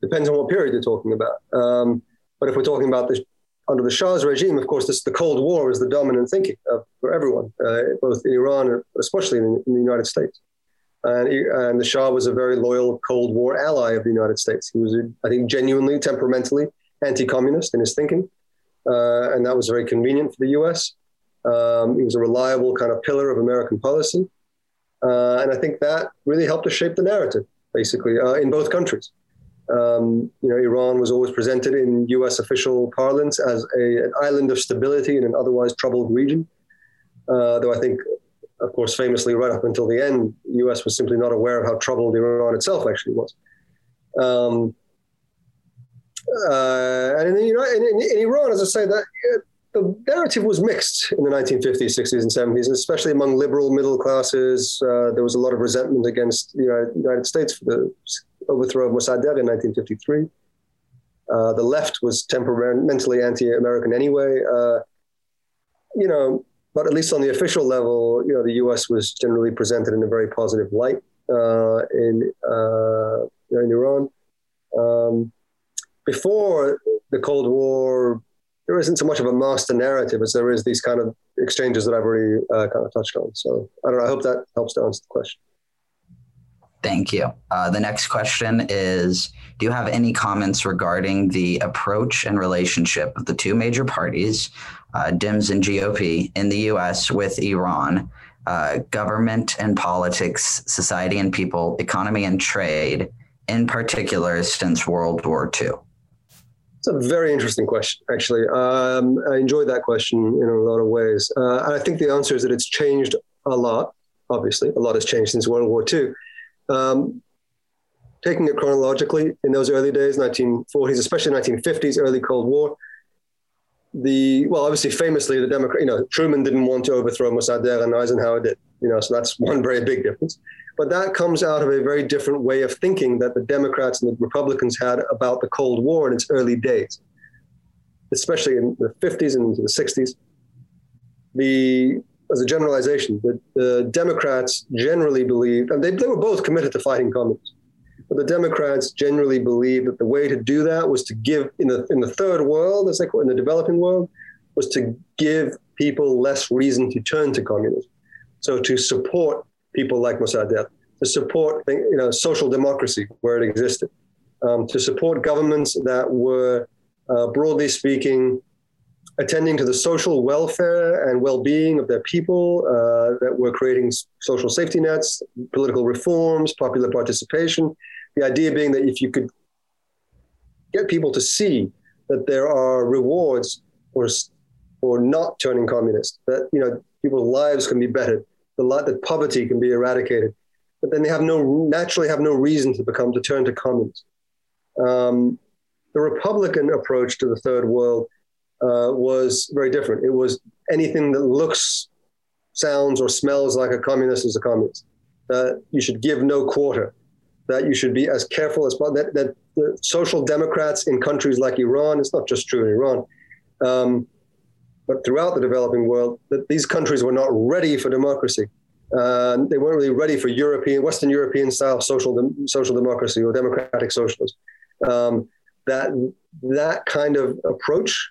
Speaker 6: depends on what period you're talking about. Um, but if we're talking about this under the Shah's regime, of course, this, the Cold War is the dominant thinking of, for everyone, uh, both in Iran, and especially in, in the United States. And, and, the Shah was a very loyal Cold War ally of the United States. He was, I think, genuinely, temperamentally anti-communist in his thinking, uh, and that was very convenient for the U.S. Um, he was a reliable kind of pillar of American policy. Uh, and I think that really helped to shape the narrative, basically, uh, in both countries. Um, you know, Iran was always presented in U.S. official parlance as a, an island of stability in an otherwise troubled region. Uh, though I think, of course, famously, right up until the end, the U.S. was simply not aware of how troubled Iran itself actually was. Um, uh, and in, in, in, in, Iran, as I say, that the narrative was mixed in the 1950s, 60s, and 70s, especially among liberal middle classes. Uh, there was a lot of resentment against the United States for the overthrow of Mossadegh in 1953. Uh, the left was temperamentally anti-American anyway. Uh, you know, but at least on the official level, you know, the U.S. was generally presented in a very positive light uh, in uh, in Iran. Um, before the Cold War, there isn't so much of a master narrative as there is these kind of exchanges that I've already uh, kind of touched on. So I don't know. I hope that helps to answer the question.
Speaker 5: Thank you. Uh, the next question is Do you have any comments regarding the approach and relationship of the two major parties, uh, Dems and GOP, in the US with Iran, uh, government and politics, society and people, economy and trade, in particular since World War II?
Speaker 6: It's a very interesting question, actually. Um, I enjoyed that question in a lot of ways. Uh, I think the answer is that it's changed a lot. Obviously, a lot has changed since World War II. Um, taking it chronologically, in those early days, 1940s, especially 1950s, early Cold War, the well, obviously, famously, the Democrat, you know, Truman didn't want to overthrow Mossadegh, and Eisenhower did. You know, so that's one very big difference. But that comes out of a very different way of thinking that the Democrats and the Republicans had about the Cold War in its early days, especially in the 50s and into the 60s. The as a generalization, the, the Democrats generally believed, and they, they were both committed to fighting communism, but the Democrats generally believed that the way to do that was to give in the in the third world, as they call it, in the developing world, was to give people less reason to turn to communism. So to support people like Mossadegh, to support you know social democracy where it existed, um, to support governments that were uh, broadly speaking attending to the social welfare and well-being of their people, uh, that were creating social safety nets, political reforms, popular participation. The idea being that if you could get people to see that there are rewards for for not turning communist, that you know people's lives can be bettered, the lot that poverty can be eradicated, but then they have no naturally have no reason to become to turn to communism. Um, the Republican approach to the third world uh, was very different. It was anything that looks, sounds, or smells like a communist is a communist. That you should give no quarter. That you should be as careful as possible. That, that the social democrats in countries like Iran, it's not just true in Iran, um, but throughout the developing world, that these countries were not ready for democracy. Uh, they weren't really ready for European, Western European style social social democracy or democratic socialism. Um, that that kind of approach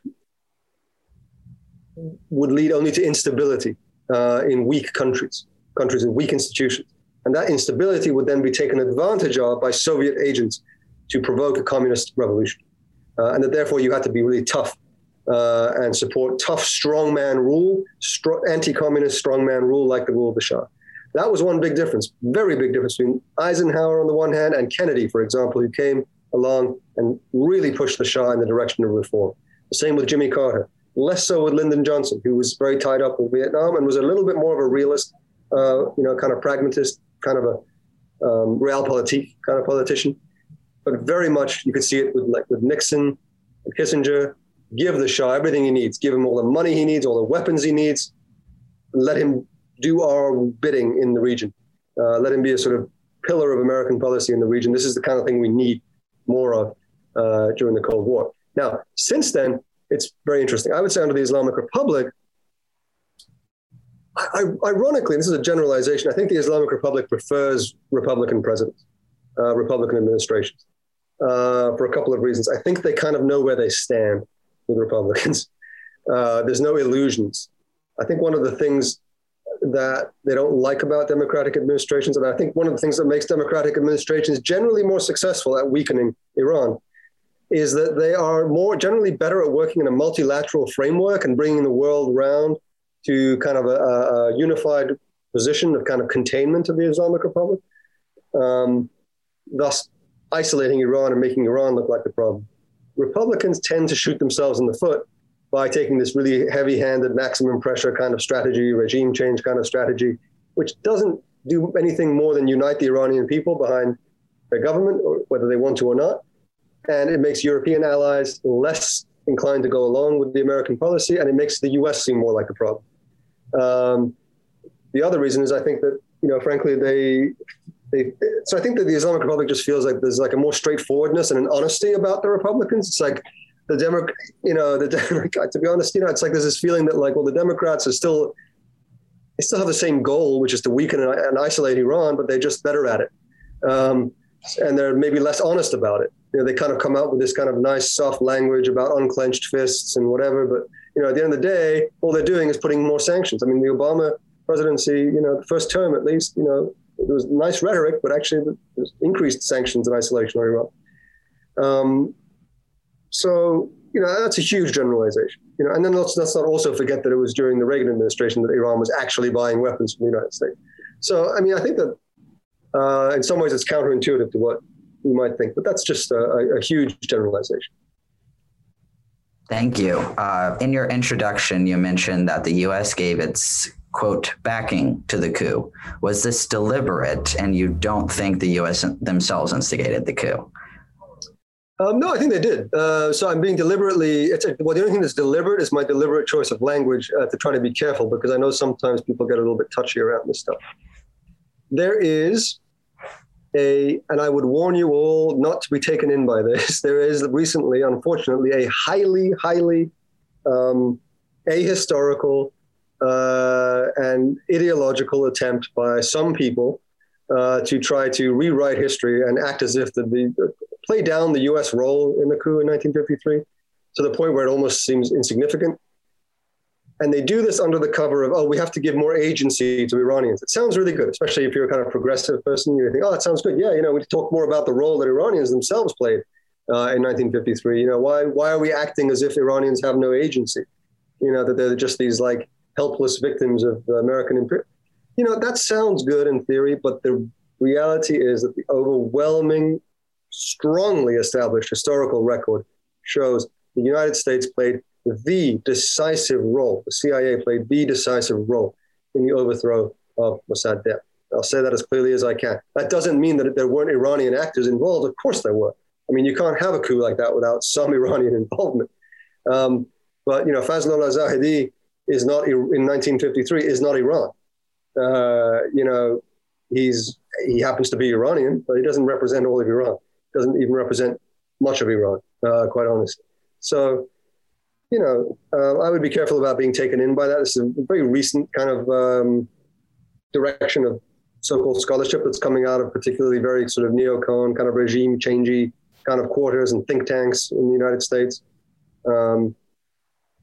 Speaker 6: would lead only to instability uh, in weak countries, countries with weak institutions, and that instability would then be taken advantage of by Soviet agents to provoke a communist revolution, uh, and that therefore you had to be really tough uh, and support tough strongman rule, anti-communist strongman rule like the rule of the Shah. That was one big difference, very big difference between Eisenhower on the one hand and Kennedy, for example, who came along and really pushed the Shah in the direction of reform. The same with Jimmy Carter. Less so with Lyndon Johnson, who was very tied up with Vietnam and was a little bit more of a realist, uh, you know, kind of pragmatist, kind of a um, realpolitik kind of politician. But very much you could see it with like with Nixon, and Kissinger. Give the Shah everything he needs. Give him all the money he needs, all the weapons he needs. Let him do our bidding in the region. Uh, let him be a sort of pillar of American policy in the region. This is the kind of thing we need more of uh, during the Cold War. Now, since then, it's very interesting. I would say under the Islamic Republic, I, ironically, this is a generalization. I think the Islamic Republic prefers Republican presidents, uh, Republican administrations, uh, for a couple of reasons. I think they kind of know where they stand with Republicans. Uh, there's no illusions. I think one of the things that they don't like about democratic administrations, and I think one of the things that makes democratic administrations generally more successful at weakening Iran, is that they are more generally better at working in a multilateral framework and bringing the world around to kind of a, a unified position of kind of containment of the Islamic Republic, um, thus isolating Iran and making Iran look like the problem. Republicans tend to shoot themselves in the foot by taking this really heavy handed maximum pressure kind of strategy, regime change kind of strategy, which doesn't do anything more than unite the Iranian people behind their government, or whether they want to or not. And it makes European allies less inclined to go along with the American policy, and it makes the US seem more like a problem. Um, the other reason is I think that, you know, frankly, they, they, so I think that the Islamic Republic just feels like there's like a more straightforwardness and an honesty about the Republicans. It's like the Democrat, you know, the Democrat, to be honest, you know, it's like there's this feeling that like, well, the Democrats are still, they still have the same goal, which is to weaken and, and isolate Iran, but they're just better at it. Um, and they're maybe less honest about it. You know, they kind of come out with this kind of nice, soft language about unclenched fists and whatever, but you know, at the end of the day, all they're doing is putting more sanctions. I mean, the Obama presidency, you know, the first term at least, you know, it was nice rhetoric, but actually increased sanctions and isolation on Iran. Um, so, you know, that's a huge generalization. You know, and then let's, let's not also forget that it was during the Reagan administration that Iran was actually buying weapons from the United States. So, I mean, I think that uh, in some ways it's counterintuitive to what we might think, but that's just a, a huge generalization.
Speaker 5: Thank you. Uh, in your introduction, you mentioned that the U.S. gave its quote backing to the coup. Was this deliberate, and you don't think the U.S. themselves instigated the coup?
Speaker 6: Um, no, I think they did. Uh, so I'm being deliberately. It's a, well, the only thing that's deliberate is my deliberate choice of language uh, to try to be careful because I know sometimes people get a little bit touchy around this stuff. There is a, and I would warn you all not to be taken in by this. There is recently, unfortunately, a highly, highly um, ahistorical uh, and ideological attempt by some people uh, to try to rewrite history and act as if the, the play down the U.S. role in the coup in 1953 to the point where it almost seems insignificant. And they do this under the cover of, oh, we have to give more agency to Iranians. It sounds really good, especially if you're a kind of progressive person. You think, oh, that sounds good. Yeah, you know, we talk more about the role that Iranians themselves played uh, in 1953. You know, why, why are we acting as if Iranians have no agency? You know, that they're just these like helpless victims of the American imperial. You know, that sounds good in theory, but the reality is that the overwhelming, strongly established historical record shows the United States played the decisive role. The CIA played the decisive role in the overthrow of Mossadegh. I'll say that as clearly as I can. That doesn't mean that there weren't Iranian actors involved. Of course there were. I mean, you can't have a coup like that without some Iranian involvement. Um, but you know, Fazlullah Zahedi is not in 1953 is not Iran. Uh, you know, he's he happens to be Iranian, but he doesn't represent all of Iran. Doesn't even represent much of Iran, uh, quite honestly. So you know, uh, I would be careful about being taken in by that. This is a very recent kind of um, direction of so-called scholarship that's coming out of particularly very sort of neocon kind of regime changey kind of quarters and think tanks in the United States. Um,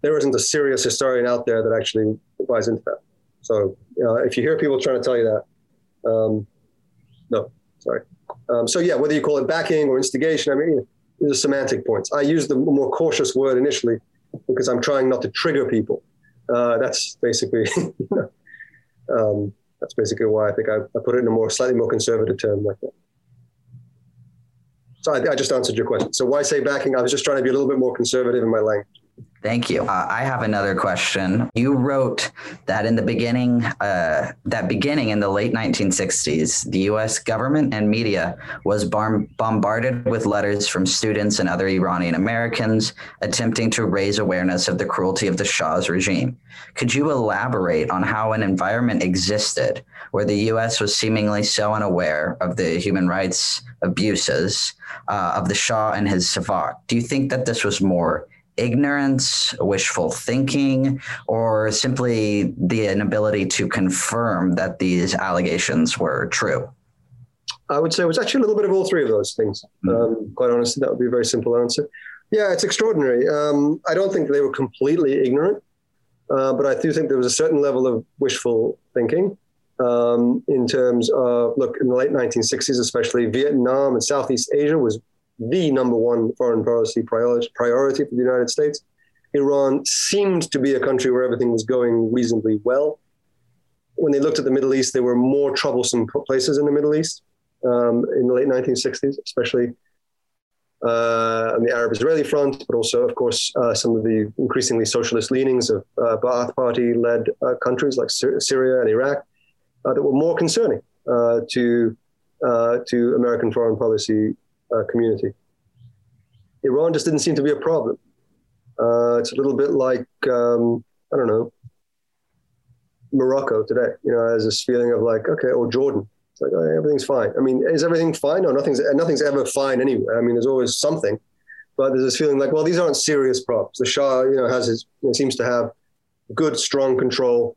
Speaker 6: there isn't a serious historian out there that actually buys into that. So if you hear people trying to tell you that, um, no, sorry. Um, so yeah, whether you call it backing or instigation, I mean, these are semantic points. I use the more cautious word initially because I'm trying not to trigger people. Uh, that's basically, um, that's basically why I think I, I, put it in a more slightly more conservative term like that. So I, I just answered your question. So why say backing? I was just trying to be a little bit more conservative in my language.
Speaker 5: Thank you. Uh, I have another question. You wrote that in the beginning, uh, that beginning in the late 1960s, the U.S. government and media was bar- bombarded with letters from students and other Iranian Americans attempting to raise awareness of the cruelty of the Shah's regime. Could you elaborate on how an environment existed where the U.S. was seemingly so unaware of the human rights abuses uh, of the Shah and his Savak? Do you think that this was more ignorance, wishful thinking, or simply the inability to confirm that these allegations were true?
Speaker 6: I would say it was actually a little bit of all three of those things. Mm-hmm. Um, quite honestly, that would be a very simple answer. Yeah, it's extraordinary. Um, I don't think they were completely ignorant, uh, but I do think there was a certain level of wishful thinking um, in terms of look in the late 1960s, especially Vietnam and Southeast Asia was the number one foreign policy priority, priority for the United States. Iran seemed to be a country where everything was going reasonably well. When they looked at the Middle East, there were more troublesome places in the Middle East um, in the late 1960s, especially uh, on the Arab Israeli front, but also, of course, uh, some of the increasingly socialist leanings of uh, Ba'ath Party led uh, countries like Sy- Syria and Iraq uh, that were more concerning uh, to, to American foreign policy uh, community. Iran just didn't seem to be a problem. Uh, it's a little bit like um, I don't know Morocco today. You know, has this feeling of like okay, or Jordan. It's like oh, everything's fine. I mean, is everything fine? No, nothing's nothing's ever fine anyway. I mean, there's always something, but there's this feeling like well, these aren't serious problems. The Shah, you know, has his you know, seems to have good, strong control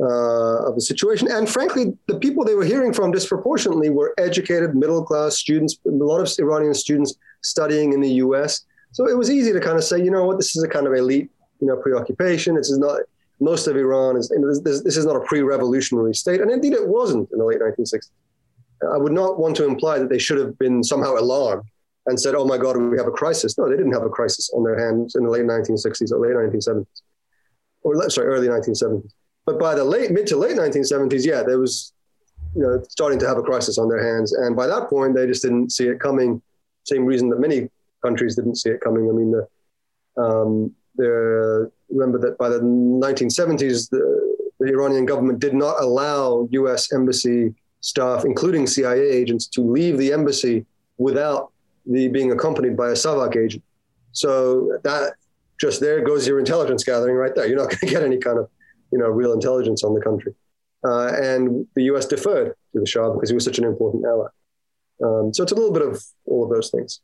Speaker 6: uh, of the situation. And frankly, the people they were hearing from disproportionately were educated, middle class students, a lot of Iranian students studying in the US. So it was easy to kind of say, you know what, this is a kind of elite, you know, preoccupation. This is not, most of Iran is, you know, this, this is not a pre revolutionary state. And indeed, it wasn't in the late 1960s. I would not want to imply that they should have been somehow alarmed and said, oh my God, we have a crisis. No, they didn't have a crisis on their hands in the late 1960s or late 1970s, or sorry, early 1970s. But by the late mid to late 1970s, yeah, there was you know starting to have a crisis on their hands, and by that point, they just didn't see it coming. Same reason that many countries didn't see it coming. I mean, the, um, the remember that by the 1970s, the, the Iranian government did not allow U.S. embassy staff, including CIA agents, to leave the embassy without the being accompanied by a Savak agent. So that just there goes your intelligence gathering right there. You're not going to get any kind of you know, real intelligence on the country. Uh, and the US deferred to the Shah because he was such an important ally. Um, so it's a little bit of all of those things.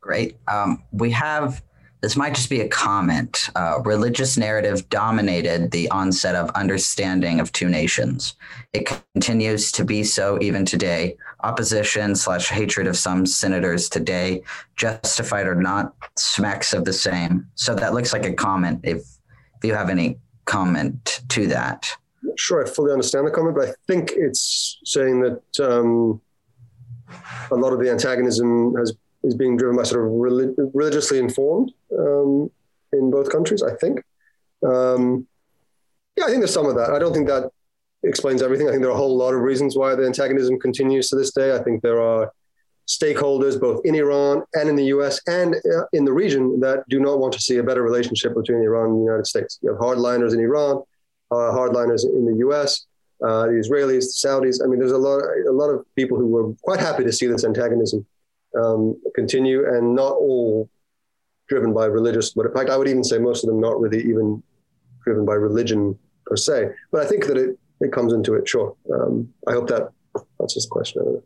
Speaker 5: Great. Um, we have this might just be a comment. Uh, religious narrative dominated the onset of understanding of two nations. It continues to be so even today. Opposition slash hatred of some senators today, justified or not, smacks of the same. So that looks like a comment. If if you have any comment to that?
Speaker 6: Sure, I fully understand the comment, but I think it's saying that um, a lot of the antagonism has is being driven by sort of relig- religiously informed um, in both countries. I think. Um, yeah, I think there's some of that. I don't think that explains everything. I think there are a whole lot of reasons why the antagonism continues to this day. I think there are stakeholders both in Iran and in the US and uh, in the region that do not want to see a better relationship between Iran and the United States. You have hardliners in Iran, uh, hardliners in the US, uh, the Israelis, the Saudis. I mean, there's a lot, a lot of people who were quite happy to see this antagonism um, continue and not all driven by religious, but in fact, I would even say most of them not really even driven by religion per se. But I think that it, it comes into it, sure. Um, I hope that answers the question.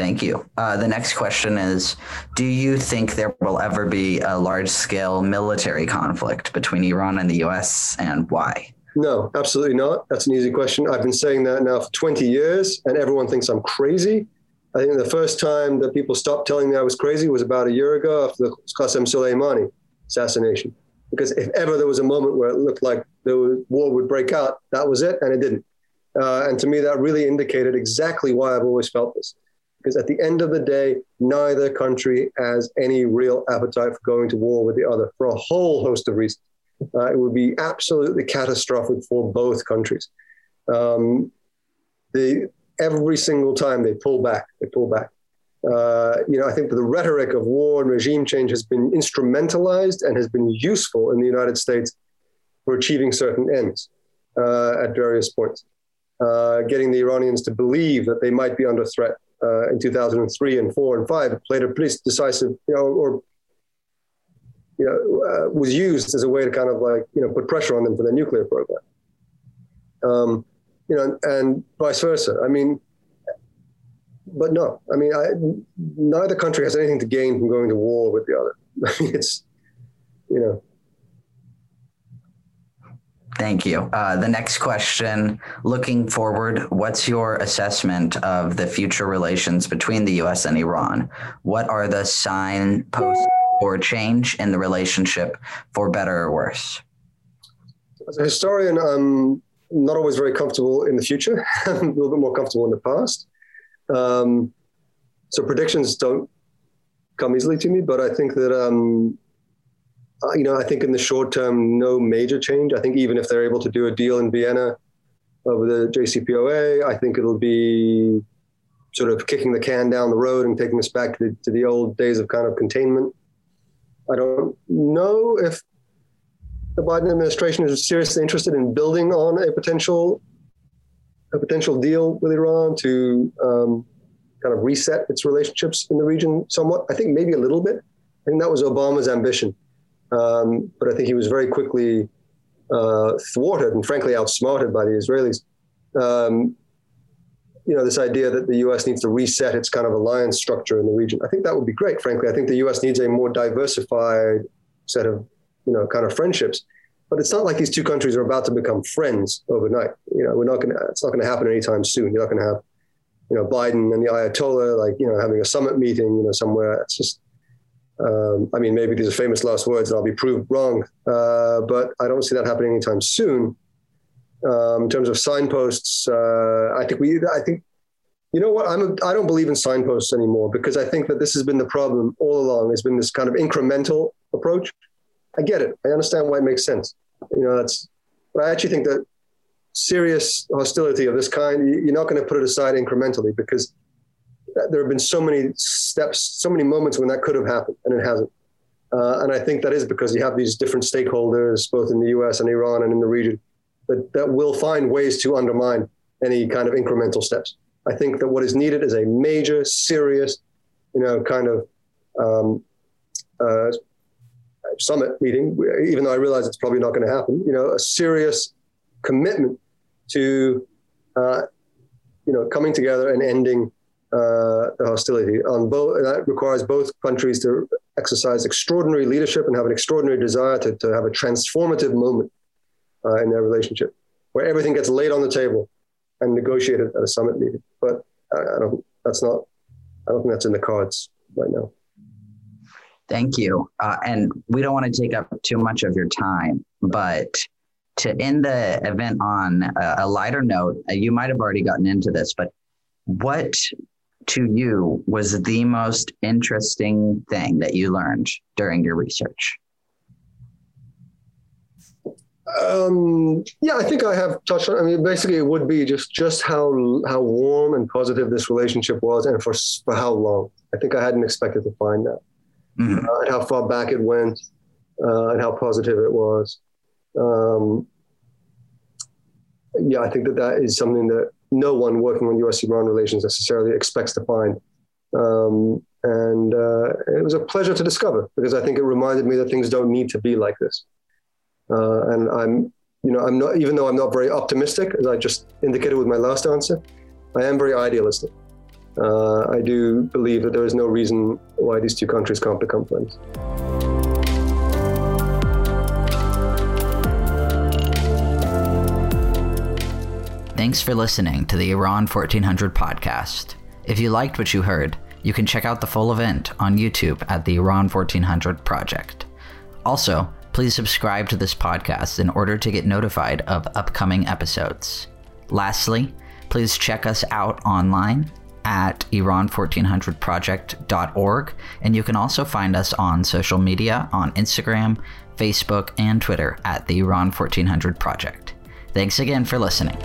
Speaker 5: Thank you. Uh, the next question is Do you think there will ever be a large scale military conflict between Iran and the US and why?
Speaker 6: No, absolutely not. That's an easy question. I've been saying that now for 20 years, and everyone thinks I'm crazy. I think the first time that people stopped telling me I was crazy was about a year ago after the Qasem Soleimani assassination. Because if ever there was a moment where it looked like the war would break out, that was it, and it didn't. Uh, and to me, that really indicated exactly why I've always felt this Because at the end of the day, neither country has any real appetite for going to war with the other for a whole host of reasons. Uh, it would be absolutely catastrophic for both countries. Um, the, every single time they pull back, they pull back. Uh, you know, I think the rhetoric of war and regime change has been instrumentalized and has been useful in the United States for achieving certain ends uh, at various points. Uh, getting the Iranians to believe that they might be under threat uh, in 2003 and 4 and 5 played a pretty decisive, you know, or you know, uh, was used as a way to kind of like, you know, put pressure on them for their nuclear program. Um, you know, and vice versa. I mean, but no, I mean, I, neither country has anything to gain from going to war with the other. It's, you know.
Speaker 5: Thank you. Uh, the next question looking forward, what's your assessment of the future relations between the US and Iran? What are the signposts or change in the relationship for better or worse?
Speaker 6: As a historian, I'm not always very comfortable in the future, a little bit more comfortable in the past. Um, so predictions don't come easily to me, but I think that um, uh, you know I think in the short term, no major change. I think even if they're able to do a deal in Vienna over the JCPOA, I think it'll be sort of kicking the can down the road and taking us back to the, to the old days of kind of containment. I don't know if the Biden administration is seriously interested in building on a potential a potential deal with Iran to um, kind of reset its relationships in the region somewhat. I think maybe a little bit. I think that was Obama's ambition, um, but I think he was very quickly uh, thwarted and frankly outsmarted by the Israelis. Um, you know, this idea that the U.S. needs to reset its kind of alliance structure in the region. I think that would be great. Frankly, I think the U.S. needs a more diversified set of, you know, kind of friendships. But it's not like these two countries are about to become friends overnight. You know, we're not going to. It's not going to happen anytime soon. You're not going to have, you know, Biden and the Ayatollah like you know having a summit meeting, you know, somewhere. It's just. Um, I mean, maybe these are famous last words, and I'll be proved wrong. Uh, but I don't see that happening anytime soon. Um, in terms of signposts, uh, I think we. I think you know what? I'm a, I don't believe in signposts anymore because I think that this has been the problem all along. Has been this kind of incremental approach. I get it. I understand why it makes sense. You know, that's. But I actually think that serious hostility of this kind, you're not going to put it aside incrementally because there have been so many steps, so many moments when that could have happened and it hasn't. Uh, and I think that is because you have these different stakeholders, both in the U.S. and Iran and in the region, that, that will find ways to undermine any kind of incremental steps. I think that what is needed is a major, serious, you know, kind of um, uh, summit meeting, even though I realize it's probably not going to happen, you know, a serious commitment to, uh, you know, coming together and ending uh, hostility on both. that requires both countries to exercise extraordinary leadership and have an extraordinary desire to, to have a transformative moment uh, in their relationship, where everything gets laid on the table and negotiated at a summit meeting. But I, I don't. That's not. I don't think that's in the cards right now.
Speaker 5: Thank you. Uh, and we don't want to take up too much of your time, but to end the event on a, lighter note, uh, you might have already gotten into this, but what to you was the most interesting thing that you learned during your research?
Speaker 6: Um, yeah, I think I have touched on. I mean, basically, it would be just just how how warm and positive this relationship was, and for for how long. I think I hadn't expected to find that mm-hmm. uh, and how far back it went, uh, and how positive it was. Um, yeah, I think that that is something that no one working on U.S.-Iran relations necessarily expects to find. Um, and uh, it was a pleasure to discover because I think it reminded me that things don't need to be like this. Uh, and I'm, you know, I'm not even though I'm not very optimistic, as I just indicated with my last answer, I am very idealistic uh, I do believe that there is no reason why these two countries can't become friends.
Speaker 5: Thanks for listening to the Iran 1400 podcast. If you liked what you heard, you can check out the full event on YouTube at the Iran 1400 Project. Also, please subscribe to this podcast in order to get notified of upcoming episodes. Lastly, please check us out online at Iran1400project.org, and you can also find us on social media on Instagram, Facebook, and Twitter at the Iran 1400 Project. Thanks again for listening.